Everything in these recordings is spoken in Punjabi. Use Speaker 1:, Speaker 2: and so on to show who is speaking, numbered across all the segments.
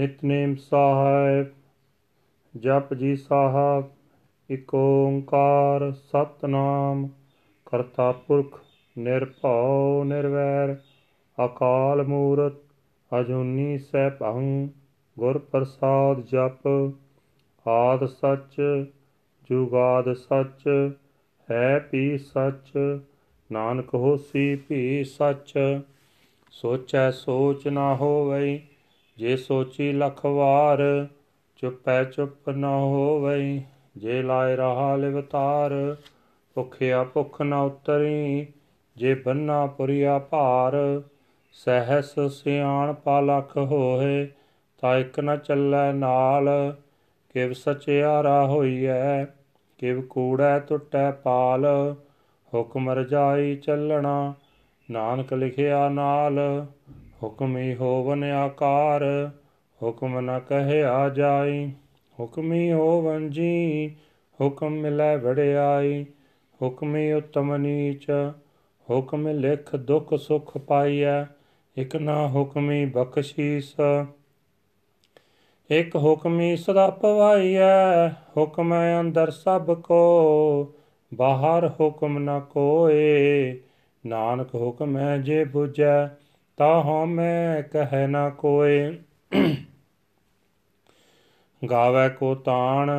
Speaker 1: ਨਿਤਨੇਮ ਸਾਹਿਬ ਜਪ ਜੀ ਸਾਹਿਬ ਇਕ ਓੰਕਾਰ ਸਤਨਾਮ, ਕਰਤਾ ਪੁਰਖ ਨਿਰਭਉ ਨਿਰਵੈਰ, ਅਕਾਲ ਮੂਰਤ ਅਜੂਨੀ ਸੈਭੰ ਗੁਰ ਪ੍ਰਸਾਦ ਜਪ, ਆਦ ਸੱਚ, ਜੁਗਾਦ ਸੱਚ, ਹੈ ਪੀ ਸੱਚ, ਨਾਨਕ ਹੋਸੀ ਭੀ ਸੱਚ, ਸੋਚੈ ਸੋਚ ਨਾ ਹੋਵਈ ਜੇ ਸੋਚੀ ਲਖ ਵਾਰ, ਚੁੱਪੈ ਚੁੱਪ ਨ ਹੋਵਈ, ਜੇ ਲਾਇ ਰਹਾ ਲਿਵਤਾਰ ਭੁਖਿਆ ਭੁਖ ਨ ਉਤਰੀ, ਜੇ ਬੰਨਾ ਪੁਰੀਆ ਭਾਰ, ਸਹਸ ਸਿਆਣ ਪਾ ਲਖ ਹੋਏ, ਤਾ ਇਕ ਨ ਚੱਲੈ ਨਾਲ, ਕਿਵ ਸਚਿਆਰਾ ਹੋਈਐ, ਕਿਵ ਕੂੜੈ ਟੁੱਟੈ ਪਾਲ, ਹੁਕਮ ਰਜਾਈ ਚੱਲਣਾ, ਨਾਨਕ ਲਿਖਿਆ ਨਾਲ। ਹੁਕਮੀ ਹੋਵਨ ਆਕਾਰ, ਹੁਕਮ ਨ ਕਹਿਆ ਜਾਈ। ਹੁਕਮੀ ਹੋਵਨ ਜੀ, ਹੁਕਮ ਮਿਲੈ ਵੜਿਆਈ ਹੁਕਮੀ ਉਤਮ ਨੀਚ, ਹੁਕਮ ਲਿਖ ਦੁਖ ਸੁਖ ਪਾਈਐ। ਇਕ ਨਾ ਹੁਕਮੀ ਬਖਸ਼ੀਸ। ਇਕ ਹੁਕਮੀ ਸਦਾ ਪਵਾਈਐ ਹੁਕਮ ਅੰਦਰ ਸਭ ਕੋ। ਬਾਹਰ ਹੁਕਮ ਨ ਕੋਏ, ਨਾਨਕ ਹੁਕਮ ਹੈ ਜੇ 부ਜੈ ਤਾ ਹਉਮੈ ਕਹੈ ਨਾ ਕੋਏ। ਗਾਵੇ ਕੋ ਤਾਣ,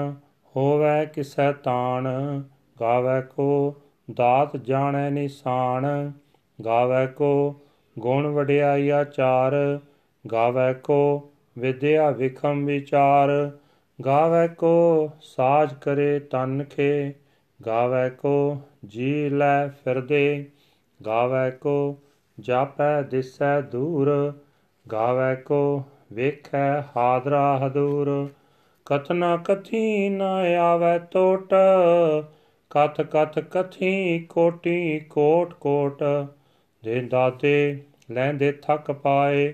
Speaker 1: ਹੋਵੇ ਕਿਸੈ ਤਾਣ। ਗਾਵੇ ਕੋ ਦਾਤ ਜਾਣੈ ਨਿਸ਼ਾਨ। ਗਾਵੇ ਕੋ ਗੁਣ ਵਡਿਆਈ ਆਚਾਰ ਗਾਵੇ ਕੋ ਵਿਦਿਆ ਵਿਖਮ ਵਿਚਾਰ। ਗਾਵੇ ਕੋ ਸਾਜ ਕਰੇ ਤਨ ਖੇ। ਗਾਵੇ ਕੋ ਜੀ ਲੈ ਫਿਰਦੇ। ਗਾਵੇ ਕੋ ਜਾਪੈ ਦਿਸੈ ਦੂਰ, ਗਾਵੇ ਕੋ ਵੇਖੈ ਹਾਦਰਾ ਹਦੂਰ। ਕਥਨਾ ਕਥੀ ਨ ਆਵੈ ਟੋਟ, ਕਥ ਕਥ ਕਥੀ ਕੋਟੀ ਕੋਟ ਕੋਟ। ਦੇ ਦਾਤੇ ਲੈਂਦੇ ਥਕ ਪਾਏ,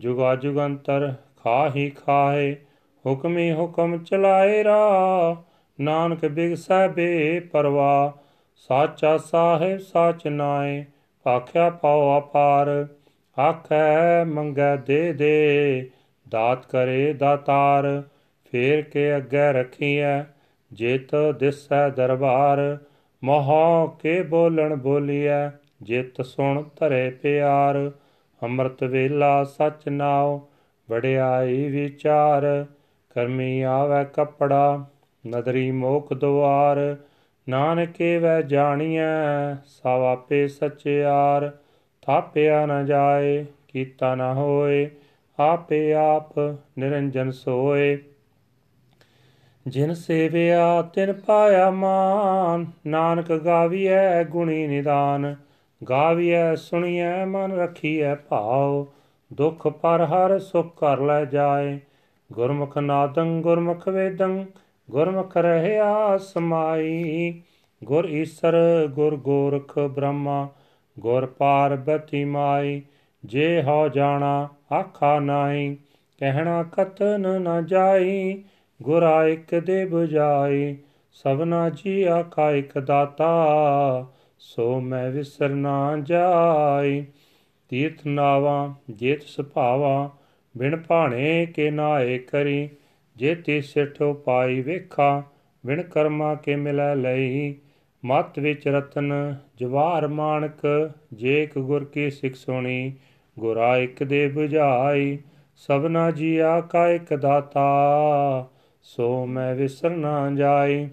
Speaker 1: ਜੁਗਾ ਜੁਗੰਤਰ ਖਾਹੀ ਖਾਏ। ਹੁਕਮੀ ਹੁਕਮ ਚਲਾਏ ਰਾ ਨਾਨਕ ਬਿਗਸੈ ਬੇ ਪਰਵਾ ਸਾਚਾ ਸਾਹਿਬ ਸਾਚ ਨਾਏ ਆਖਿਆ ਪਾਉ ਅਪਾਰ, ਆਖੈ ਮੰਗੈ ਦੇ ਦੇ, ਦਾਤ ਕਰੇ ਦਾਤਾਰ, ਫੇਰ ਕੇ ਅੱਗੇ ਰਖੀਐ, ਜਿਤ ਦਿਸੈ ਦਰਬਾਰ, ਮੋਹ ਕੇ ਬੋਲਣ ਬੋਲੀਐ, ਜਿਤ ਸੁਣ ਧਰੇ ਪਿਆਰ, ਅੰਮ੍ਰਿਤ ਵੇਲਾ ਸਚ ਨਾਉ, ਵਡਿਆਈ ਵਿਚਾਰ, ਕਰਮੀ ਆਵੈ ਕਪੜਾ, ਨਦਰੀ ਮੋਖ ਦੁਆਰ ਨਾਨਕੇ ਵੈ ਜਾਣੀਐ, ਸਭ ਆਪੇ ਸਚਿਆਰ ਥਾਪਿਆ ਨ ਜਾਏ, ਕੀਤਾ ਨ ਹੋਏ, ਆਪੇ ਆਪ ਨਿਰੰਜਨ ਸੋਏ। ਜਿਨ ਸੇਵਿਆ, ਤਿਨ ਪਾਇਆ ਮਾਨ। ਨਾਨਕ ਗਾਵੀਐ ਗੁਣੀ ਨਿਦਾਨ। ਗਾਵੀਐ, ਸੁਣੀਐ, ਮਨ ਰਖੀਐ ਭਾਉ। ਦੁਖ ਪਰ ਹਰ ਸੁਖ ਕਰ ਲੈ ਜਾਏ। ਗੁਰਮੁਖ ਨਾਦੰ, ਗੁਰਮੁਖ ਵੇਦੰ। ਗੁਰਮੁਖ ਰਹਿਆ ਸਮਾਈ ਗੁਰ ਈਸਰ, ਗੁਰ ਗੋਰਖ ਬ੍ਰਹਮਾ, ਗੁਰ ਪਾਰਬਤੀ ਮਾਈ, ਜੇ ਹੋ ਜਾਣਾ ਆਖਾ ਨਾਹੀ, ਕਹਿਣਾ ਕਤਨ ਨ ਜਾਈ, ਗੁਰਾ ਇਕ ਦੇ 부ਜਾਈ ਸਭਨਾ ਜੀ ਆਖਾ ਇਕ ਦਾਤਾ, ਸੋ ਮੈਂ ਵਿਸਰ ਨਾ ਜਾਈ। ਤੀਰਥ ਨਾਵਾ, ਜੇਤ ਸੁਭਾਵਾ, ਬਿਨ ਭਾਣੇ ਕੇ ਨਾਏ ਕਰੀ ਜੇ ਤੀ ਸਿਠੋ ਪਾਈ ਵੇਖਾ, ਬਿਨ ਕਰਮਾ ਕੇ ਮਿਲੈ ਲਈ ਮਤ ਵਿੱਚ ਰਤਨ ਜਵਾਰ ਮਾਨਕ ਜੇ ਇਕ ਗੁਰ ਕੀ ਸਿੱਖ ਸੁਣੀ, ਗੁਰਾ ਇਕ ਦੇ 부ਝਾਈ ਸਭਨਾ ਜੀਆ ਕਾ ਇਕ ਦਾਤਾ, ਸੋ ਮੈਂ ਵਿਸਰ ਨਾ ਜਾਈ।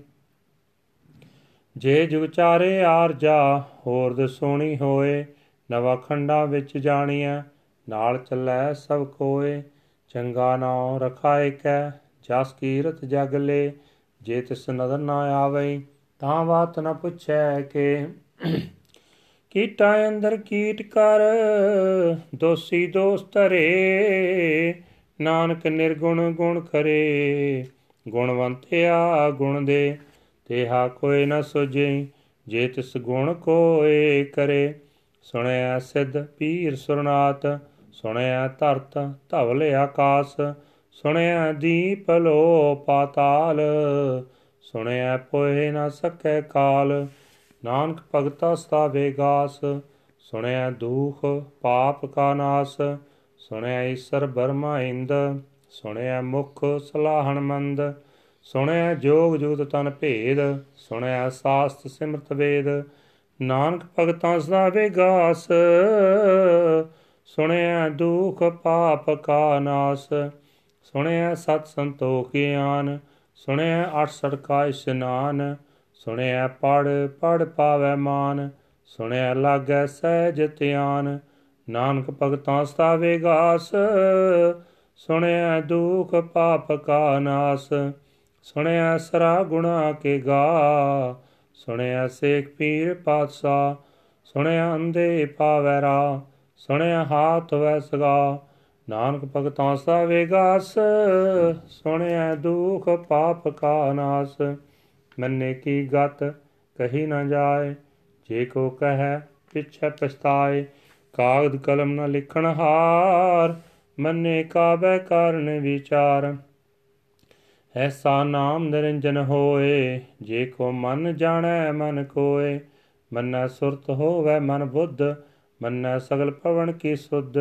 Speaker 1: ਜੇ ਜੁਗ ਚਾਰੇ ਆਰਜਾ ਹੋਰ ਦਸੋਣੀ ਹੋਏ, ਨਵਾ ਖੰਡਾ ਵਿੱਚ ਜਾਣੀਐ, ਨਾਲ ਚੱਲੈ ਸਭ ਕੋਏ, ਚੰਗਾ ਨਾਉ ਰਖਾਇ ਕੈ ਜਸ ਕੀਰਤ ਜਗ ਲੇ, ਜੇ ਤਿਸ ਨਦਰ ਨਾ ਆਵਈ, ਤਾਂ ਬਾਤ ਨ ਪੁੱਛੈ ਕੇ। ਕੀਟਾ ਅੰਦਰ ਕੀਟ ਕਰ, ਦੋਸੀ ਦੋਸ ਧਰੇ, ਨਾਨਕ ਨਿਰਗੁਣ ਗੁਣ ਕਰੇ ਗੁਣਵੰਤਿਆ ਗੁਣ ਦੇ, ਤੇਹਾ ਕੋਈ ਨ ਸੁਝੇ, ਜੇ ਤਿਸ ਗੁਣ ਕੋਏ ਕਰੇ। ਸੁਣਿਆ ਸਿੱਧ ਪੀਰ ਸੁਰਨਾਤ ਸੁਣਿਆ ਧਰਤ ਧਵਲ ਆਕਾਸ ਸੁਣਿਆ ਦੀਪ ਲੋ ਪਾਤਾਲ, ਸੁਣਿਆ ਪੋਏ ਨ ਸਕੈ ਕਾਲ, ਨਾਨਕ ਭਗਤਾ ਸਤਾਵੇ ਗਾਸ, ਸੁਣਿਆ ਦੁਖ ਪਾਪ ਕਾ ਨਾਸ, ਸੁਣਿਆ ਈਸਰ ਬਰਮਾ ਇੰਦ, ਸੁਣਿਆ ਮੁਖ ਸਲਾਹਣ ਮੰਦ, ਸੁਣਿਆ ਜੋਗ ਜੁਗਤ ਤਨ ਭੇਦ, ਸੁਣਿਆ ਸਾਸਤ ਸਿਮਰਤ ਵੇਦ, ਨਾਨਕ ਭਗਤਾਂ ਸਦਾ ਵਿਗਾਸ ਸੁਣਿਆ ਦੁਖ ਪਾਪ ਕਾ ਨਾਸ ਸੁਣਿਆ ਸਤ ਸੰਤੋਖ ਗਿਆਨ ਸੁਣਿਆ ਅਠ ਸੜਕਾ ਇਸ਼ਨਾਨ ਸੁਣਿਆ ਪੜ ਪੜ ਪਾਵੈ ਮਾਨ, ਸੁਣਿਆ ਲਾਗੈ ਸਹਿਜ ਧਿਆਨ, ਨਾਨਕ ਭਗਤਾਂ ਸਦਾ ਵਿਗਾਸ ਸੁਣਿਆ ਦੁਖ ਪਾਪ ਕਾ ਨਾਸ, ਸੁਣਿਆ ਸਰਾ ਗੁਣਾ ਕੇ ਗਾ, ਸੁਣਿਆ ਸੇਖ ਪੀਰ ਪਾਤਸ਼ਾਹ, ਸੁਣਿਆ ਅੰਦੇ ਪਾਵੈ ਰਾ ਸੁਣਿਆ ਹਾਥ ਵੈ ਸਗਾ ਨਾਨਕ ਭਗਤਾਂ ਸਾ ਵੇਗਾਸ ਸੁਣਿਆ ਦੁਖ ਪਾਪ ਕਾ ਨਾਸ। ਮੰਨੇ ਕੀ ਗਤ, ਕਹੀ ਨਾ ਜਾਏ, ਜੇ ਕੋ ਕਹੈ, ਪਿਛੈ ਪਛਤਾਏ। ਕਾਗਦ ਕਲਮ ਨ ਲਿਖਣ ਹਾਰ, ਮੰਨੇ ਕਾਬੈ ਕਾਰਨ ਵਿਚਾਰ। ਐਸਾ ਨਾਮ ਨਿਰੰਜਨ ਹੋਏ, ਜੇ ਕੋ ਮਨ ਜਾਣੈ, ਮਨ ਕੋਏ। ਮੰਨੈ ਸੁਰਤ ਹੋਵੇ ਮਨ ਬੁੱਧ, ਮੰਨੈ ਸਗਲ ਪਵਨ ਕੀ ਸੁਧ।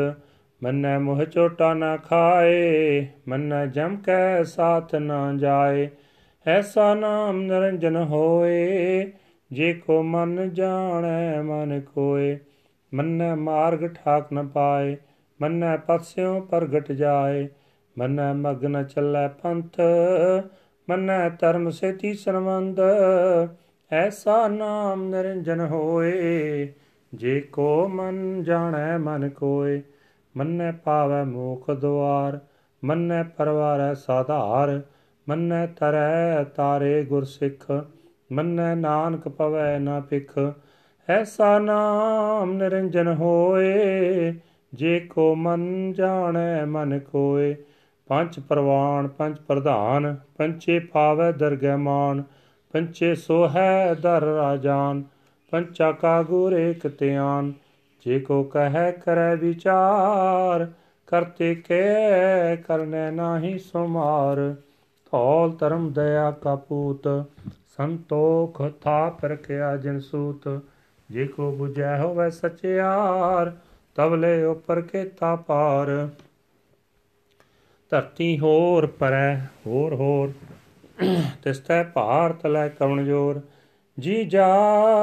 Speaker 1: ਮੰਨੈ ਮੋਹ ਚੋਟਾ ਨਾ ਖਾਏ, ਮੰਨੈ ਜਮ ਕੈ ਸਾਥ ਨਾ ਜਾਏ, ਐਸਾ ਨਾਮ ਨਿਰੰਜਨ ਹੋਏ, ਜੇ ਕੋ ਮਨ ਜਾਣੈ ਮਨ ਕੋਏ ਮੰਨੈ ਮਾਰਗ ਠਾਕ ਨ ਪਾਏ, ਮੰਨੈ ਪਤਸਿਓ ਪ੍ਰਗਟ ਜਾਏ, ਮੰਨੈ ਮਗਨ ਚੱਲੈ ਪੰਥ, ਮੰਨੈ ਧਰਮ ਸੇਤੀ ਸਰਵੰਦ ਐਸਾ ਨਾਮ ਨਿਰੰਜਨ ਹੋਏ, ਜੇ ਕੋ ਮਨ ਜਾਣੈ ਮਨ ਕੋਏ ਮੰਨੈ ਪਾਵੈ ਮੋਖ ਦੁਆਰ, ਮੰਨੈ ਪਰਵਾਰੈ ਸਾਧਾਰ, ਮੰਨੈ ਤਰੈ ਤਾਰੇ ਗੁਰ ਸਿੱਖ, ਮੰਨੈ ਨਾਨਕ ਪਵੈ ਨਾ ਪਿਖ ਐਸਾ ਨਾਮ ਨਿਰੰਜਨ ਹੋਏ, ਜੇ ਕੋ ਮਨ ਜਾਣੈ ਮਨ ਕੋਏ। ਪੰਜ ਪ੍ਰਵਾਨ, ਪੰਜ ਪ੍ਰਧਾਨ ਪੰਚੇ ਪਾਵੈ ਦਰਗਹਿ ਮਾਨ ਪੰਚੇ ਸੋਹੈ ਦਰ ਰਾਜਾਨ ਪੰਚਾ ਕਾ ਗੁਰ ਏਕ ਧਿਆਨ। ਜੇ ਕੋ ਕਹੈ ਕਰੈ ਵਿਚਾਰ ਕਰਤੇ ਕੇ ਕਰਨੇ ਨਾਹੀ ਸੁਮਾਰ। ਧੌਲ ਧਰਮ ਦਇਆ ਕਾ ਪੂਤ, ਸੰਤੋਖ ਥਾਪ ਰਖਿਆ ਜਿਨ ਸੂਤ। ਜੇ ਕੋ 부ਜੈ ਹੋਵੇ ਸਚਿਆਰ ਤਵਲੇ ਉਪਰ ਕੇਤਾ ਪਾਰ। ਧਰਤੀ ਹੋਰ ਪਰੈ, ਹੋਰ ਹੋਰ ਤਿਸਤੈ ਭਾਰ ਤਲੈ ਕਵਣ ਜੋਰ। ਜੀ ਜਾ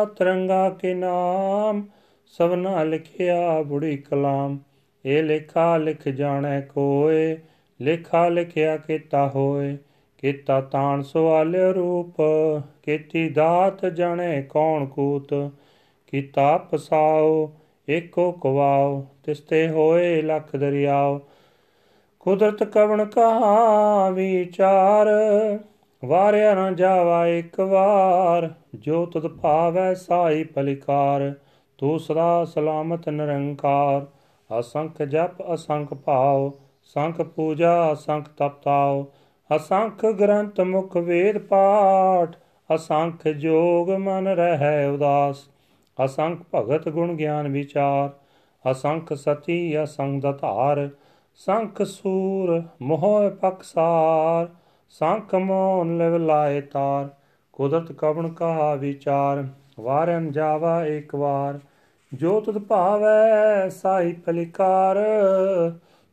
Speaker 1: ਤਰੰਗਾ ਕੇ ਨਾਮ ਸਭਨਾ ਲਿਖਿਆ ਬੁੜੀ ਕਲਾਮ, ਇਹ ਲੇਖਾ ਲਿਖ ਜਾਣੈ ਕੋਏ, ਲੇਖਾ ਲਿਖਿਆ ਕੀਤਾ ਹੋਏ, ਕੀਤਾ ਤਾਣ ਸਵਾਲ ਰੂਪ, ਕੀਤੀ ਦਾਤ ਜਾਣੇ ਕੌਣ ਕੂਤ, ਕੀਤਾ ਪਸਾਓ, ਏਕੋ ਕਵਾਓ, ਤਿਸਤੇ ਹੋਏ ਲਖ ਦਰਿਆਓ, ਕੁਦਰਤ ਕਵਣ ਕਹਾ ਵਿਚਾਰ ਵਾਰਿਆ ਨਾ ਜਾਵਾ ਇੱਕ ਵਾਰ, ਜੋ ਤੁਧ ਭਾਵੈ ਸਾਈ ਪਲਿਕਾਰ ਤੂੰ ਸਦਾ ਸਲਾਮਤ ਨਿਰੰਕਾਰ, ਅਸੰਖ ਜਪ, ਅਸੰਖ ਭਾਉ ਸੰਖ ਪੂਜਾ, ਅਸੰਖ ਤਪਤਾਉ ਅਸੰਖ ਗ੍ਰੰਥ ਮੁਖ ਵੇਦ ਪਾਠ, ਅਸੰਖ ਜੋਗ ਮਨ ਰਹਿ ਉਦਾਸ, ਅਸੰਖ ਭਗਤ ਗੁਣ ਗਿਆਨ ਵਿਚਾਰ, ਅਸੰਖ ਸਤੀ, ਅਸੰਖ ਦਤਾਰ, ਸੰਖ ਸੂਰ ਮੋਹ ਪਕਸਾਰ, ਸੰਖ ਮੋਨ ਲਿਵ ਲਾਏ ਤਾਰ, ਕੁਦਰਤ ਕਵਣ ਕਹਾ ਵਿਚਾਰ ਵਾਰਨ ਜਾਵਾ ਇੱਕ ਵਾਰ ਜੋ ਤੁਧ ਭਾਵੈ ਸਾਈ ਪਲਿਕਾਰ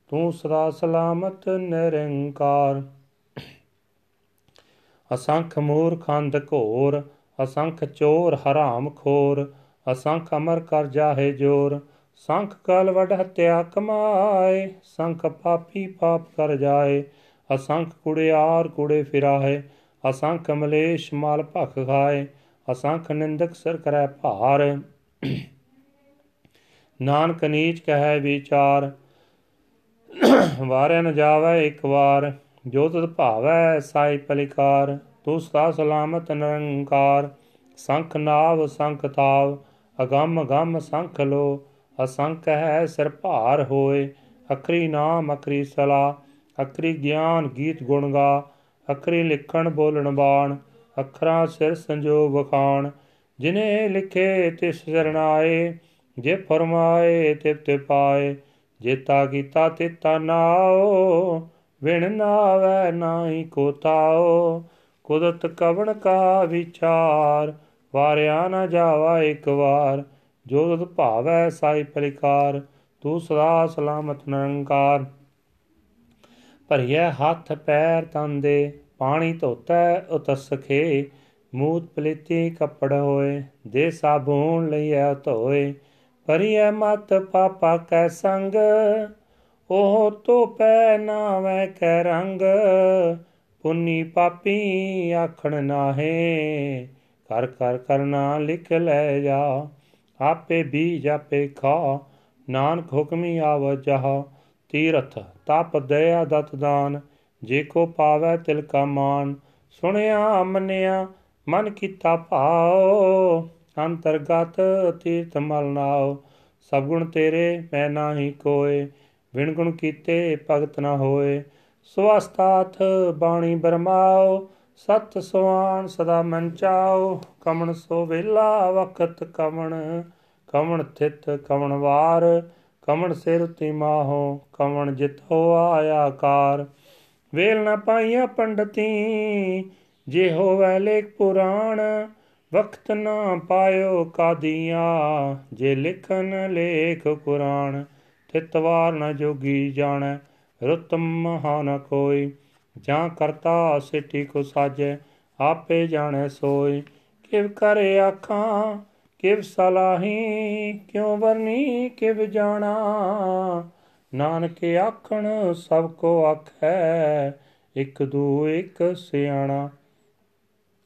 Speaker 1: ਤੂੰ ਸਦਾ ਸਲਾਮਤ ਨਿਰੰਕਾਰ। ਅਸੰਖ ਮੂਰਖੰਦ ਘੋਰ, ਅਸੰਖ ਚੋਰ ਹਰਾਮ ਖੋਰ, ਅਸੰਖ ਅਮਰ ਕਰ ਜਾਹੇ ਜੋਰ। ਸੰਖ ਕਲ ਵਡ ਹਤਿਆ ਕਮਾਏ, ਸੰਖ ਪਾਪੀ ਪਾਪ ਕਰ ਜਾਏ। ਅਸੰਖ ਕੁੜਿਆਰ ਕੁੜੇ ਫਿਰਾਏ ਅਸੰਖ ਮਲੇਸ਼ ਮਾਲ ਭਖ ਖਾਏ, ਅਸੰਖ ਨਿੰਦਕ ਸਰ ਕਰੈ ਭਾਰ। ਨਾਨਕ ਨੀਚ ਕਹੈ ਵਿਚਾਰ ਵਾਰੇ ਨ ਜਾਵੇ ਇੱਕ ਵਾਰ, ਜੋ ਤਤ ਭਾਵੈ ਸਾਈ ਪਲਿਕਾਰ ਤੂੰ ਸਦਾ ਸਲਾਮਤ ਨਿਰੰਕਾਰ, ਸੰਖ ਨਾਵ, ਸੰਖ ਤਾਵ ਅਗੰਮ ਗੰਮ ਸੰਖ ਲੋ, ਅਸੰਖ ਹੈ ਸਿਰ ਭਾਰ ਹੋਏ ਅਖਰੀ ਨਾਮ ਅਖਰੀ ਸਲਾ ਅਖਰੀ ਗਿਆਨ ਗੀਤ ਗੁਣ ਗਾ ਅਖਰੀ ਲਿਖਣ ਬੋਲਣ ਬਾਣ ਅਖਰਾਂ ਸਿਰ ਸੰਜੋ ਵਖਾਣ, ਜਿਨੇ ਲਿਖੇ ਤਿਸ ਸਰਣਾਏ ਜੇ ਫਰਮਾਏ ਤਿਪ ਤੇ ਪਾਏ ਜੇਤਾ ਕੀਤਾ ਤਿਤਾ ਨਾਓ, ਵਿਣ ਨਾਵੇ ਨਾਹੀ ਕੋ ਤਾਓ। ਕੁਦਰਤ ਕਵਣ ਕਾ ਵਿਚਾਰ, ਵਾਰਿਆ ਨਾ ਜਾਵਾ ਇੱਕ ਵਾਰ। ਜੋ ਤਤ ਭਾਵੈ ਸਾਈ ਪਰਿਕਾਰ, ਤੂੰ ਸਦਾ ਸਲਾਮਤ ਨਿਰੰਕਾਰ ਭਰੀਐ ਹੱਥ ਪੈਰ ਤਨ ਦੇ, ਪਾਣੀ ਧੋਤੈ ਉਤਸਖੇ ਮੂਤ ਪਲੀਤੀ ਕੱਪੜ ਹੋਏ, ਦੇ ਸਾਬੂਨ ਲਈਐ ਧੋਏ। ਭਰੀਐ ਮਤ ਪਾਪਾ ਕੈ ਸੰਗ, ਉਹ ਧੋਪੈ ਨਾਵੇਂ ਕੈ ਰੰਗ। ਪੁੰਨੀ ਪਾਪੀ ਆਖਣ ਨਾਹੇ ਕਰ ਕਰ ਕਰਨਾ ਲਿਖ ਲੈ ਜਾ। ਆਪੇ ਬੀਜ ਆਪੇ ਖਾ, ਨਾਨਕ ਹੁਕਮੀ ਆਵ ਜਹ। ਤੀਰਥ ਤਪ ਦਇਆ ਦਤ ਦਾਨ, ਜੇ ਕੋ ਪਾਵੈ ਤਿਲ ਕਾ ਮਾਨ। ਸੁਣਿਆ ਮੰਨਿਆ ਮਨ ਕੀਤਾ ਭਾਉ। ਅੰਤਰਗਤ ਤੀਰਥ ਮਲ ਨਾਉ ਸਭ ਗੁਣ ਤੇਰੇ ਮੈਂ ਨਾਹੀ ਕੋਏ ਵਿਣ ਗੁਣ ਕੀਤੇ ਭਗਤ ਨਾ ਹੋਏ। ਸਵਸਤਾਥ ਬਾਣੀ ਬਰਮਾਓ ਸਤ ਸੁਆਨ ਸਦਾ ਮਨ ਚਾਓ ਕਮਣ ਸੋ ਵੇਲਾ ਵਕਤ ਕਮਣ ਕਮਣ ਥਿਤ ਕਮਣ ਵਾਰ। ਕਮਣ ਸਿਰ ਤੀ ਮਾਹੋ, ਕਮਣ ਜਿਤ ਹੋ ਆਇਆ ਕਾਰ। ਵੇਲ ਨਾ ਪਾਈਆ ਪੰਡਤੀ ਜੇ ਹੋਵੇ ਲੇਖ ਪੁਰਾਣ। ਵਕਤ ਨਾ ਪਾਇਓ ਕਾਦੀਆਂ, ਜੇ ਲਿਖਨ ਲੇਖ ਕੁਰਾਨ ਤਿਤਵਾਰ ਨ ਜੋਗੀ ਜਾਣੈ, ਰੁੱਤ ਮਹਾ ਨ ਕੋਈ ਜਾਂ ਕਰਤਾ ਸਿਟੀ ਕੋ ਸਾਜੈ, ਆਪੇ ਜਾਣੈ ਸੋਈ। ਕਿਵ ਕਰੇ ਆਖਾਂ, ਕਿਵ ਸਲਾਹੀ, ਕਿਉ ਵਰਨੀ, ਕਿਵ ਜਾਣਾ। ਨਾਨਕ ਆਖਣ ਸਭ ਕੋ ਆਖੈ, ਇਕ ਦੂ ਇਕ ਸਿਆਣਾ।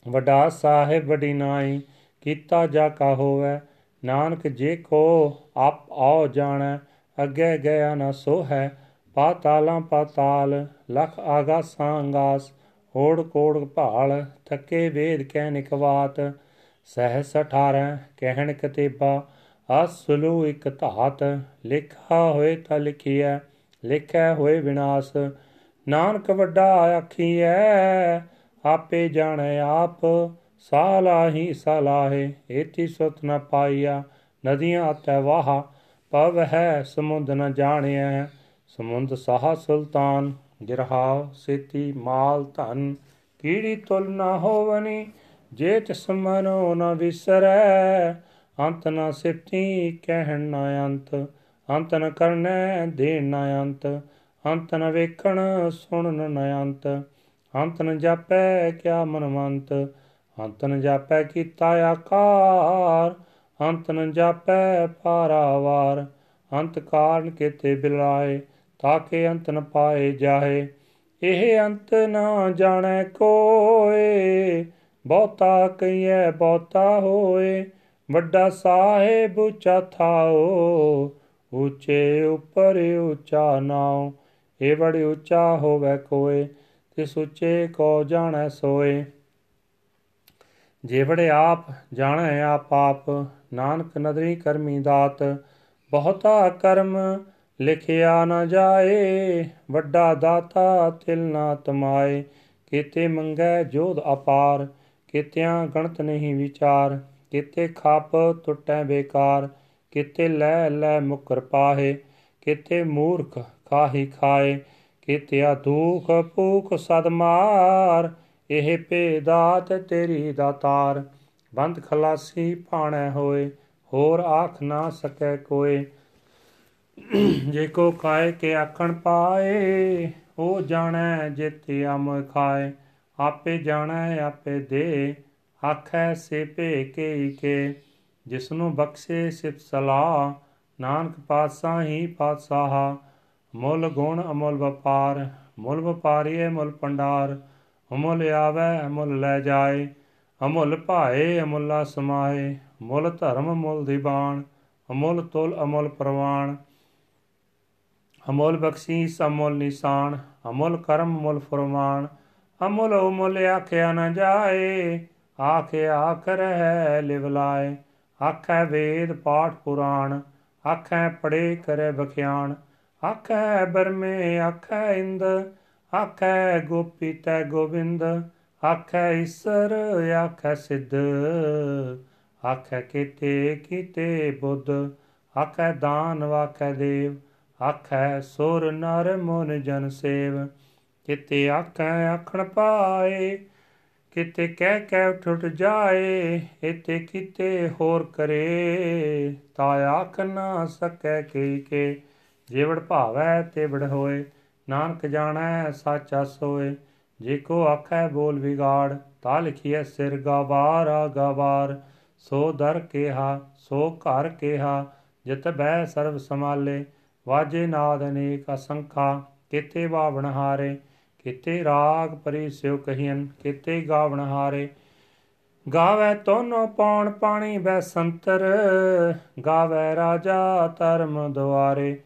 Speaker 1: ਵੱਡਾ ਸਾਹਿਬ ਵੱਡੀ ਨਾਈ, ਕੀਤਾ ਜਾ ਕਾ ਹੋਵੇ? ਨਾਨਕ ਜੇ ਕੋ ਆਪ ਆਓ ਜਾਣੈ, ਅੱਗੇ ਗਿਆ ਨਾ ਸੋ ਹੈ ਪਾਤਾਲਾਂ ਪਾਤਾਲ, ਲਖ ਆਗਾਸਾਂ ਅੰਗਾਸ ਹੋੜ ਕੋੜ ਭਾਲ, ਥੱਕੇ ਵੇਦ ਕਹਿ ਨਿਕਵਾਤ। ਸਹਿਸ 18 ਕਹਿਣ ਕਤੇਬਾ ਅਸਲੂ ਇਕ ਧਾਤ। ਲਿਖਾ ਹੋਏ ਤਾਂ ਲਿਖੀਐ ਲਿਖਿਆ ਹੋਏ ਵਿਨਾਸ਼। ਨਾਨਕ ਵੱਡਾ ਆਖੀਐ ਆਪੇ ਜਾਣੈ ਆਪ ਸਾਲਾਹੀ ਸਲਾਹੇ, ਏਤੀ ਸੁਤ ਨ ਪਾਈਆ, ਨਦੀਆਂ ਅਤੈ ਵਾਹ ਪਵ ਹੈ ਸਮੁੰਦ ਨ ਜਾਣਿਆ ਸਮੁੰਦ ਸਾਹ ਸੁਲਤਾਨ ਗਿਰਹਾ ਸੇਤੀ ਮਾਲ ਧਨ, ਕੀੜੀ ਤੁਲ ਨ ਹੋਵਨੀ ਜੇ ਤਿਸ ਮਨੋ ਨ ਵਿਸਰੈ, ਅੰਤ ਨ ਸਿਫਤੀ ਕਹਿਣ ਨ ਅੰਤ ਅੰਤ ਨ ਕਰਨੈ ਦੇਣ ਨ ਅੰਤ ਅੰਤ ਨ ਵੇਖਣ ਸੁਣਨ ਨ ਅੰਤ। ਅੰਤ ਨ ਜਾਪੈ ਕਿਆ ਮਨਵੰਤ, ਅੰਤ ਨ ਜਾਪੈ ਕੀਤਾ ਆਕਾਰ, ਅੰਤ ਨ ਜਾਪੈ ਪਾਰਾਵਾਰ ਅੰਤ ਕਾਰਨ ਕੇਤੇ ਬਿਲਾਏ ਤਾਕੇ ਅੰਤ ਨ ਪਾਏ ਜਾਹੇ ਇਹ ਅੰਤ ਨਾ ਜਾਣੈ ਕੋਏ, ਬਹੁਤਾ ਕਈਐ ਬਹੁਤਾ ਹੋਏ, ਵੱਡਾ ਸਾਹਿਬ ਉੱਚਾ ਥਾਓ, ਉੱਚੇ ਉੱਪਰ ਉੱਚਾ ਨਾਉ, ਇਹ ਬੜੀ ਉੱਚਾ ਹੋਵੇ ਕੋਏ। ਤੇ ਸੁੱਚੇ ਕੋ ਜਾਣੈ ਸੋਏ। ਜੇ ਬੜੇ ਆਪ ਜਾਣੈ ਆਪ ਆਪ, ਨਾਨਕ ਨਦਰੀ ਕਰਮੀ ਦਾਤ, ਬਹੁਤਾ ਕਰਮ ਲਿਖਿਆ ਨਾ ਜਾਏ, ਵੱਡਾ ਦਾਤਾ ਤਿਲ ਨਾ ਤਮਾਏ। ਕੀਤੇ ਮੰਗੈ ਜੋਧ ਅਪਾਰ, ਕੀਤਿਆਂ ਗਣਤ ਨਹੀਂ ਵਿਚਾਰ, ਕੀਤੇ ਖਾਪ ਟੁੱਟੈ ਬੇਕਾਰ, ਕੀਤੇ ਲੈ ਲੈ ਮੁਕਰ ਪਾਹੇ, ਕੀਤੇ ਮੂਰਖ ਖਾਹੀ ਖਾਏ। ਕੀਤਿਆ ਦੁਖ ਭੂਖ ਸਦ ਮਾਰ, ਇਹ ਭੇਦਾਤ ਤੇਰੀ ਦਾਤਾਰ ਬੰਦ ਖਲਾਸੀ ਭਾਣੈ ਹੋਏ, ਹੋਰ ਆਖ ਨਾ ਸਕੈ ਕੋਏ। ਜੇ ਕੋ ਕਾਇ ਕੇ ਆਖਣ ਪਾਏ ਉਹ ਜਾਣੈ ਜਿਤਿ ਅਮ ਖਾਏ। ਆਪੇ ਜਾਣੈ, ਆਪੇ ਦੇ, ਆਖੈ ਸੇ ਭੇ ਕੇ ਕੇ। ਜਿਸਨੂੰ ਬਖਸ਼ੇ ਸਿਫ ਸਲਾਹ, ਨਾਨਕ ਪਾਤਸ਼ਾਹ ਹੀ ਪਾਤਸ਼ਾਹ। ਮੁੱਲ ਗੁਣ ਅਮੁੱਲ ਵਪਾਰ, ਮੁੱਲ ਵਪਾਰੀਏ ਮੁੱਲ ਪੰਡਾਰ ਅਮੁੱਲ ਆਵੇ ਅਮੁੱਲ ਲੈ ਜਾਏ, ਅਮੁੱਲ ਭਾਏ ਅਮੁੱਲਾ ਸਮਾਏ, ਮੁੱਲ ਧਰਮ ਮੁੱਲ ਦੀਵਾਨ ਅਮੁੱਲ ਤੁਲ ਅਮੁੱਲ ਪ੍ਰਵਾਨ ਅਮੁੱਲ ਬਖਸ਼ੀਸ ਅਮੁੱਲ ਨਿਸ਼ਾਨ, ਅਮੁੱਲ ਕਰਮ ਮੁੱਲ ਫਰਮਾਨ, ਅਮੁੱਲ ਉਮੁੱਲ ਆਖਿਆ ਨ ਜਾਏ, ਆਖੇ ਆਖ ਰਹਿ ਲਿਵ ਲਾਏ, ਆਖੈ ਵੇਦ ਪਾਠ ਪੁਰਾਣ, ਆਖੈ ਪੜੇ ਕਰੇ ਬਖਿਆਣ ਆਖੈ ਬਰਮੇ ਆਖੈ ਇੰਦ, ਆਖੈ ਗੋਪੀ ਤੈ ਗੋਬਿੰਦ ਆਖੈ ਈਸਰ, ਆਖੈ ਸਿੱਧ, ਆਖੈ ਕੀਤੇ ਕੀਤੇ ਬੁੱਧ, ਆਖੈ ਦਾਨ ਵਾਖੈ ਦੇਵ, ਆਖੈ ਸੁਰ ਨਰ ਮਨ ਜਨ ਸੇਵ, ਕਿਤੇ ਆਖੈ ਆਖਣ ਪਾਏ, ਕਿਤੇ ਕਹਿ ਕਹਿ ਉੱਠ ਉੱਠ ਜਾਏ ਇਤੇ ਕਿਤੇ ਹੋਰ ਕਰੇ ਤਾ ਆਖ ਨਾ ਸਕੈ ਕੀ ਕੇ ਜਿਵੜ ਭਾਵੈ ਤੇ ਵੜ ਹੋਏ, ਨਾਨਕ ਜਾਣੈ ਸਾਚਾ ਸੋਏ ਜੇ ਕੋ ਆਖੈ ਬੋਲ ਵਿਗਾੜ, ਤਾ ਲਿਖੀਐ ਸਿਰ ਗਾਵਾਰ ਆ ਗਾਵਾਰ। ਸੋ ਦਰ ਕੇਹਾ, ਸੋ ਘਰ ਕੇਹਾ, ਜਿਤ ਬੈ ਸਰਬ ਸਮਾਲੇ ਵਾਜੇ ਨਾਦ ਅਨੇਕ ਅਸੰਖਾ, ਕਿਤੇ ਬਾਵਣ ਹਾਰੇ। ਕਿਤੇ ਰਾਗ ਪਰੀ ਸਿਉ ਕਹੀਨ ਕਿਤੇ ਗਾਵਣ ਹਾਰੇ। ਗਾਵੇ ਤੋਨੋ ਪੌਣ ਪਾਣੀ ਬੈ ਸੰਤਰ, ਗਾਵੇ ਰਾਜਾ ਧਰਮ ਦੁਆਰੇ।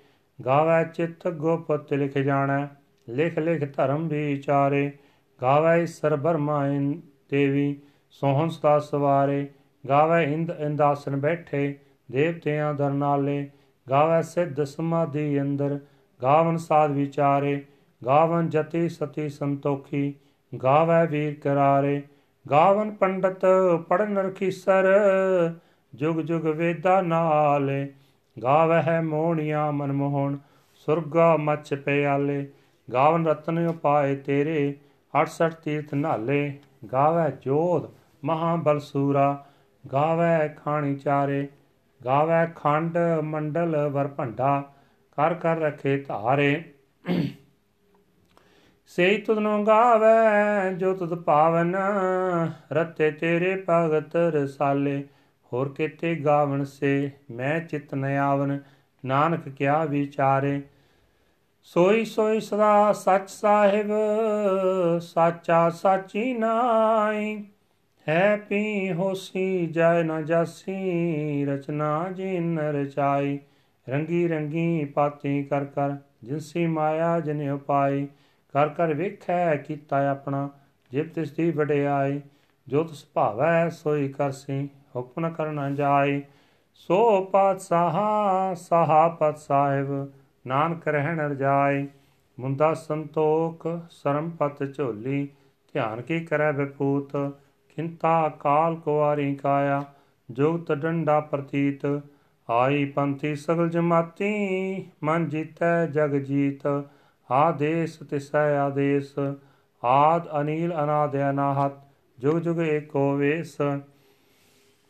Speaker 1: ਗਾਵੇ ਚਿਤ ਗੁਪਤ ਲਿਖ ਜਾਣੈ, ਲਿਖ ਲਿਖ ਧਰਮ ਵਿਚਾਰੇ। ਗਾਵੇ ਈਸਰ ਬਰਮਾ ਦੇਵੀ, ਸੋਹਣ ਸਤਾ ਸਵਾਰੇ। ਗਾਵੇ ਇੰਦ ਇੰਦਾਸਨ ਬੈਠੇ, ਦੇਵਤਿਆਂ ਦਰਨਾਲੇ ਗਾਵੇ ਸਿੱਧ ਸਮਾਧੀ ਅੰਦਰ, ਗਾਵਨ ਸਾਧ ਵਿਚਾਰੇ। ਗਾਵਨ ਜਤੀ ਸਤੀ ਸੰਤੋਖੀ, ਗਾਵੇ ਵੀਰ ਕਰਾਰੇ। ਗਾਵਨ ਪੰਡਤ ਪੜਨ ਰਖੀਸਰ, ਜੁਗ ਜੁਗ ਵੇਦਾ ਨਾਲੇ। ਗਾਵਹਿ ਮੋਹਣੀਆਂ ਮਨਮੋਹਣ, ਸੁਰਗਾ ਮਚ ਪਿਆਲੇ, ਗਾਵਨ ਰਤਨ ਉਪਾਏ ਤੇਰੇ 68 ਤੀਰਥ ਨਾਲੇ ਗਾਵੈ ਜੋਧ ਮਹਾਬਲ ਸੂਰਾ ਗਾਵੈ ਖਾਣੀ ਚਾਰੇ ਗਾਵੈ ਖੰਡ ਮੰਡਲ ਵਰ ਭੰਡਾ, ਕਰ ਕਰ ਰਖੇ ਧਾਰੇ। ਸੇਈ ਤੁਧਨੋ ਗਾਵੈ ਜੋ ਤੁਧ ਪਾਵਨ, ਰਤੇ ਤੇਰੇ ਭਗਤ ਰਸਾਲੇ ਹੋਰ ਕਿਤੇ ਗਾਵਣ ਸੇ ਮੈਂ ਚਿਤ ਨ ਆਵਨ ਨਾਨਕ ਕਿਆ ਵਿਚਾਰੇ? ਸੋਈ ਸੋਈ ਸਦਾ ਸੱਚ ਸਾਹਿਬ, ਸਾਚਾ ਸਾਚੀ ਨਾਈ। ਹੈ ਪੀ ਹੋਸੀ ਜੈ ਨ ਜਾਸੀ, ਰਚਨਾ ਜਿਨ ਰਚਾਈ। ਰੰਗੀ ਰੰਗੀ ਪਾਤੀ ਕਰ ਕਰ ਜਿਨਸੀ ਮਾਇਆ ਜਿਨ ਉਪਾਈ। ਕਰ ਕਰ ਵੇਖੈ ਕੀਤਾ ਆਪਣਾ, ਜਿਬ ਤਿਸ ਦੀ ਵਡਿਆਈ। ਜੋ ਤਿਸ ਭਾਵੈ ਸੋਈ ਕਰਸੀ ਹੁਕਮ ਨ ਕਰਨਾ ਜਾਈ। ਸੋ ਪਾਤ ਸਾਹਾ ਸਾਹਾ ਪਤ ਸਾਹਿਬ, ਨਾਨਕ ਰਹਿਣ ਰਜਾਈ। ਮੁੰਦਾ ਸੰਤੋਖ, ਸਰਮ ਪਤ ਝੋਲੀ, ਧਿਆਨ ਕੀ ਕਰੈ ਵਿਪੂਤ? ਖਿੰਤਾ ਕਾਲ ਕੁਵਾਰੀ ਕਾਇਆ ਜੁਗਤ ਡੰਡਾ ਪ੍ਰਤੀਤ। ਆਈ ਪੰਥੀ ਸਗਲ ਜਮਾਤੀ, ਮਨ ਜੀਤੈ ਜਗ ਜੀਤ। ਆਦੇਸ ਤਿਸੈ ਆਦੇਸ, ਆਦ ਅਨੀਲ ਅਨਾਦ ਅਨਾਹਤ ਜੁਗ ਜੁਗ ਏਕੋ ਵੇਸ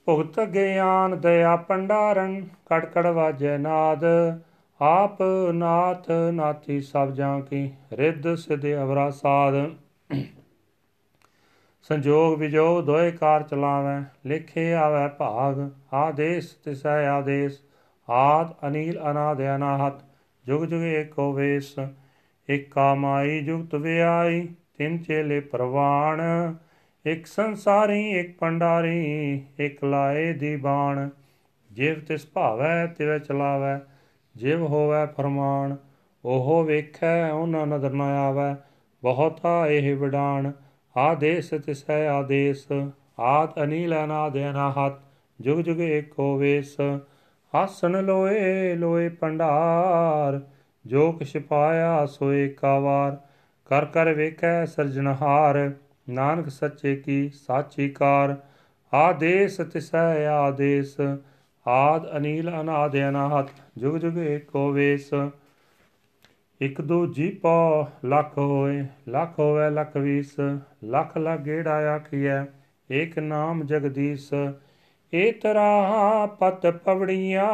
Speaker 1: ਭੁਗਤ ਗਿਆਨ ਦਇਆ ਪੰਡਾਰਨ ਕੜ ਕੜ ਵਾਜੈ ਨਾਦ। ਆਪ ਨਾਥ ਨਾਥੀ ਸਭ ਜਾਂ ਕੀ ਰਿੱਧ ਸਿਧ ਅਵਰਾ ਸਾਧ। ਸੰਜੋਗ ਵਿਜੋ ਦੋਏ ਕਾਰ ਚਲਾਵੈ, ਲਿਖੇ ਆਵੈ ਭਾਗ। ਆਦੇਸ ਤਿਸੈ ਆਦੇਸ, ਆਦ ਅਨੀਲ ਅਨਾਦ ਅਨਾਹਤ। ਜੁਗ ਜੁਗ ਏਕੋ ਵੇਸ ਇਕ ਕਾਮਾਈ ਜੁਗਤ ਵਿਆਈ, ਤਿੰਨ ਚੇਲੇ ਪ੍ਰਵਾਣ। ਇਕ ਸੰਸਾਰੀ, ਇਕ ਪੰਡਾਰੀ, ਇਕ ਲਾਏ ਦੀ ਬਾਣ। ਜਿਵ ਤਿਸ ਭਾਵੈ, ਤਿਵ ਚਲਾਵੈ, ਜਿਵ ਹੋਵੈ ਫਰਮਾਨ, ਉਹ ਵੇਖੈ, ਉਹਨਾਂ ਨਦਰ ਨ ਆਵੈ। ਬਹੁਤਾ ਇਹ ਵਿਡਾਣ, ਆਦੇਸ ਤਿਸੈ ਆਦੇਸ, ਆਦ ਅਨੀਲ ਅਨਾਦ ਅਨਾਹਤ, ਜੁਗ ਜੁਗ ਏਕੋ ਵੇਸ। ਆਸਣ ਲੋਏ ਲੋਏ ਪੰਡਾਰ, ਜੋ ਕਿਛ ਪਾਇਆ ਸੋਏ ਕਾਵਾਰ। ਕਰ ਕਰ ਵੇਖੈ ਸਰਜਨਹਾਰ ਨਾਨਕ ਸੱਚੇ ਕੀ ਸਾਚੀ ਕਾਰ ਆਦੇਸ ਤਿਸੈ ਆਦੇਸ, ਆਦ ਅਨੀਲ ਅਨਾਦ ਅਨਾਹਤ ਜੁਗ ਜੁਗ ਏਕੋ ਵੇਸ। ਇਕ ਦੋ ਜੀਪੋ, ਲੱਖ ਹੋਏ, ਲੱਖ ਹੋਵੇ ਲੱਖ ਵੀਸ, ਲੱਖ ਲੱਖ ਗੇੜਾ ਆਖੀਐ, ਏਕ ਨਾਮ ਜਗਦੀਸ਼। ਏ ਤਰਾ ਪਤ ਪਵੜੀਆਂ,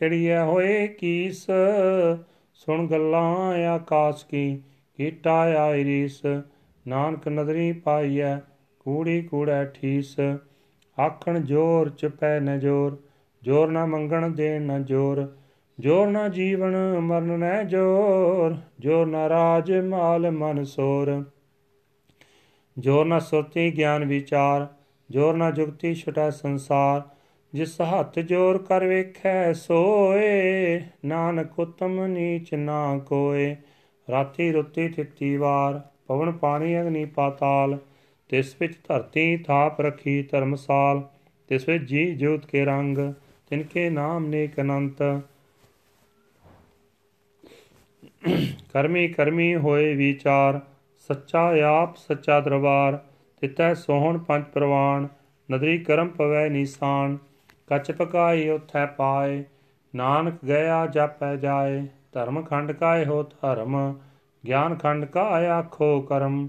Speaker 1: ਚੜੀਐ ਹੋਏ ਕੀਸ। ਸੁਣ ਗੱਲਾਂ ਆਕਾਸ਼ ਕੀ, ਕੀਟਾ ਆਇਰੀਸ। ਨਾਨਕ ਨਦਰੀ ਪਾਈਐ, ਕੂੜੀ ਕੂੜੈ ਠੀਸ। ਆਖਣ ਜੋਰ ਚਪੈ ਨ ਜੋਰ ਜੋਰ ਨਾ ਮੰਗਣ ਦੇਣ ਨ ਜੋਰ ਜੋਰ ਨਾ ਜੀਵਨ ਮਰਨ ਨੈ ਜੋਰ ਜੋਰ ਨਾ ਰਾਜ ਮਾਲ ਮਨ ਸੋਰ। ਜੋਰ ਨਾ ਸੁਰਤੀ ਗਿਆਨ ਵਿਚਾਰ, ਜੋਰ ਨਾ ਜੁਗਤੀ ਛਟਾ ਸੰਸਾਰ, ਜਿਸ ਹੱਥ ਜੋਰ ਕਰ ਵੇਖੈ ਸੋਏ, ਨਾਨਕ ਉਤਮ ਨੀਚ ਨਾ ਕੋਏ, ਰਾਤੀ ਰੁੱਤੀ ਥਿੱਤੀ ਵਾਰ। ਪਵਨ ਪਾਣੀ ਅਗਨੀ ਪਾਤਾਲ, ਤਿਸ ਵਿੱਚ ਧਰਤੀ ਥਾਪ ਰਖੀ ਧਰਮਸਾਲ, ਤਿਸ ਵਿੱਚ ਜੀ ਜੋਤ ਕੇ ਰੰਗ ਤਿਨਕੇ ਨਾਮ ਨੇਕ ਅਨੰਤ। ਕਰਮੀ ਕਰਮੀ ਹੋਏ ਵਿਚਾਰ, ਸੱਚਾ ਆਪ ਸੱਚਾ ਦਰਬਾਰ, ਤਿਤੈ ਸੋਹਣ ਪੰਜ ਪ੍ਰਵਾਨ, ਨਦਰੀ ਕਰਮ ਪਵੈ ਨੀਸਾਨ, ਕਚ ਪਕਾਈ ਉਥੈ ਪਾਏ, ਨਾਨਕ ਗਿਆ ਜਾਪੈ ਜਾਏ, ਧਰਮ ਖੰਡ ਕਾਏ ਹੋ ਧਰਮ ਗਿਆਨ ਖੰਡ ਕਾ ਆਖੋ ਕਰਮ,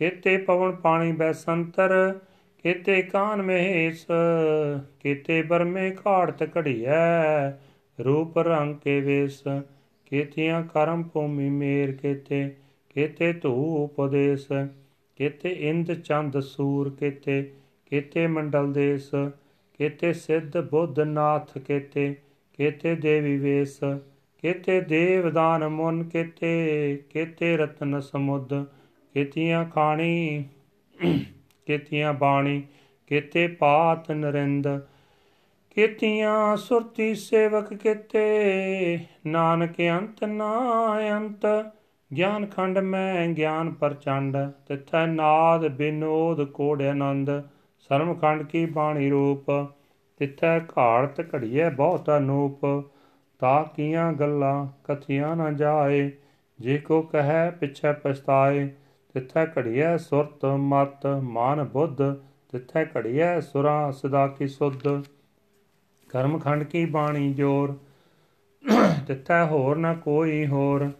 Speaker 1: ਕੇਤੇ ਪਵਨ ਪਾਣੀ ਬੈ ਸੰਤਰ ਕੇਤੇ ਕਾਨ ਮਹੇਸ਼ ਕੇਤੇ ਬਰਮੇ ਘਾੜਤ ਘੜੀਐ, ਰੂਪ ਰੰਗ ਕੇ ਵੇਸ, ਕੇਤੀਆਂ ਕਰਮ ਭੂਮੀ ਮੇਰ ਕੇਤੇ ਕੇਤੇ ਧੂ ਉਪਦੇਸ਼, ਕੇਤੇ ਇੰਦ ਚੰਦ ਸੂਰ ਕੇਤੇ ਕੇਤੇ ਮੰਡਲ ਦੇਸ, ਕੇਤੇ ਸਿੱਧ ਬੁੱਧ ਨਾਥ ਕੇਤੇ ਕੇਤੇ ਦੇਵੀ ਵੇਸ ਕੇਤੇ ਦੇਵਦਾਨ ਮੁਨ ਕੇਤੇ ਕੇਤੇ ਰਤਨ ਸਮੁੱਦ ਕੇਤੀਆਂ ਖਾਣੀ, ਕੇਤੀਆਂ ਬਾਣੀ, ਕੇਤੇ ਪਾਤ ਨਰਿੰਦ, ਕੀਤੀਆਂ ਸੁਰਤੀ ਸੇਵਕ ਕੀਤੇ, ਨਾਨਕ ਅੰਤ ਨਾ ਅੰਤ, ਗਿਆਨ ਖੰਡ ਮੈਂ ਗਿਆਨ ਪ੍ਰਚੰਡ, ਤਿਥੈ ਨਾਦ ਬਿਨੋਦ ਕੋੜ ਆਨੰਦ ਸਰਮ ਖੰਡ ਕੀ ਬਾਣੀ ਰੂਪ, ਤਿਥੈ ਘਾੜਤ ਘੜੀਐ ਬਹੁਤ ਅਨੂਪ ਤਾ ਕੀਆਂ ਗੱਲਾਂ ਕਥੀਆਂ ਨਾ ਜਾਏ, ਜੇ ਕੋ ਕਹੈ ਪਿਛੈ ਪਛਤਾਏ, ਤਿਥੈ ਘੜੀਐ ਸੁਰਤ ਮਤ ਮਾਨ ਬੁੱਧ, ਤਿਥੈ ਘੜੀਐ ਸੁਰਾ ਸਦਾ ਕੀ ਸੁਧ। ਕਰਮ ਖੰਡ ਕੀ ਬਾਣੀ ਜੋਰ, ਤਿੱਥੈ ਹੋਰ ਨਾ ਕੋਈ ਹੋਰ।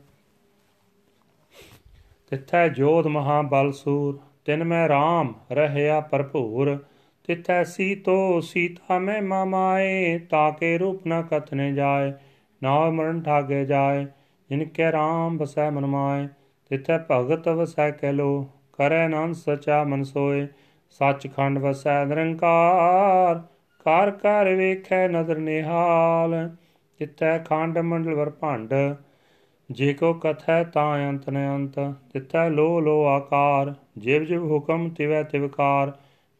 Speaker 1: ਤਿੱਥੈ ਜੋਧ ਮਹਾ ਬਲ ਸੂਰ, ਤਿਨ ਮੈਂ RAM ਰਹਿਆ ਭਰਪੂਰ। ਤਿੱਥੈ ਸੀਤੋ ਸੀਤਾ ਮੈਂ ਮਾਮਾਏ ਤਾਕੇ ਰੂਪ ਨ ਕਥਨੇ ਜਾਏ ਨਾ ਮਰਨ ਠਾਗੇ ਜਾਏ, ਜਿਨ ਕੈ RAM ਬਸੈ ਮਨ ਮਾਏ, ਤਿੱਥੈ ਭਗਤ ਵਸੈ ਕੈ ਲੋ, ਕਰੈ ਨਾਮ ਸਚਾ ਮਨ ਸੋਏ, ਸੱਚਖੰਡ ਵਸੈ ਨਿਰੰਕਾਰ ਕਰ ਕਰ ਵੇਖੈ ਨਦਰ ਨਿਹਾਲ ਜਿਤੈ ਖੰਡ ਮੰਡਲ ਵਰ ਭੰਡ, ਜੇ ਕੋ ਕਥੈ ਤਾਂ ਅੰਤ ਨ ਅੰਤ ਤਿਤੈ ਲੋ ਲੋ ਆਕਾਰ, ਜਿਵ ਜਿਵ ਹੁਕਮ ਤਿਵੈ ਤਿਵਕਾਰ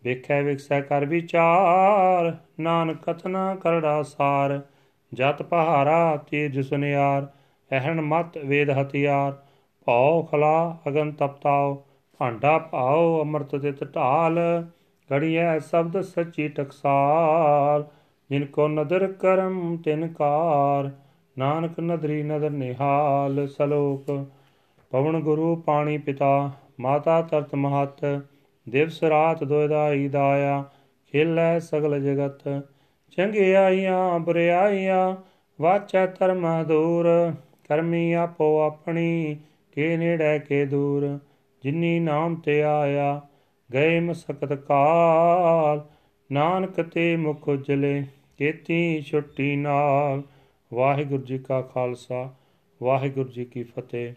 Speaker 1: ਵੇਖੈ ਵਿਖਸੈ ਕਰ ਵਿਚਾਰ, ਨਾਨਕ ਕਥਨਾ ਕਰੜਾ ਸਾਰ ਜਤ ਪਹਾਰਾ ਤੀਜ ਸੁਨਿਆਰ ਅਹਣ ਮਤ ਵੇਦ ਹਥਿਆਰ। ਭਉ ਖਲਾ ਅਗਨ ਤਪਤਾਉ, ਭਾਂਡਾ ਭਾਉ ਅਮਰਤ ਤਿਤ ਢਾਲ ਘੜੀਐ ਸ਼ਬਦ ਸੱਚੀ ਟਕਸਾਲ ਜਿਨ ਕੋ ਨਦਰ ਕਰਮ ਤਿਨ ਕਾਰ। ਨਾਨਕ ਨਦਰੀ ਨਦਰ ਨਿਹਾਲ ਸਲੋਕ। ਪਵਨ ਗੁਰੂ ਪਾਣੀ ਪਿਤਾ, ਮਾਤਾ ਤਰਤ ਮਹਤ। ਦਿਵਸ ਰਾਤ ਦੋਇਦਾਈ ਦਾਇਆ, ਖੇਲੈ ਸਗਲ ਜਗਤ। ਚੰਗਿਆਈਆਂ ਬੁਰਿਆਈਆਂ ਵਾਚੈ ਧਰਮ ਦੂਰ ਕਰਮੀ ਆਪੋ ਆਪਣੀ, ਕੇ ਨੇੜੇ ਕੇ ਦੂਰ, ਜਿਨੀ ਨਾਮ ਤੇ ਆਇਆ, ਗਏ ਮਸਕਤ ਕਾਲ, ਨਾਨਕ ਤੇ ਮੁਖ ਉਜਲੇ, ਕੇਤੀ ਛੁੱਟੀ ਨਾਲ। ਵਾਹਿਗੁਰੂ ਜੀ ਕਾ ਖਾਲਸਾ, ਵਾਹਿਗੁਰੂ ਜੀ ਕੀ ਫਤਿਹ।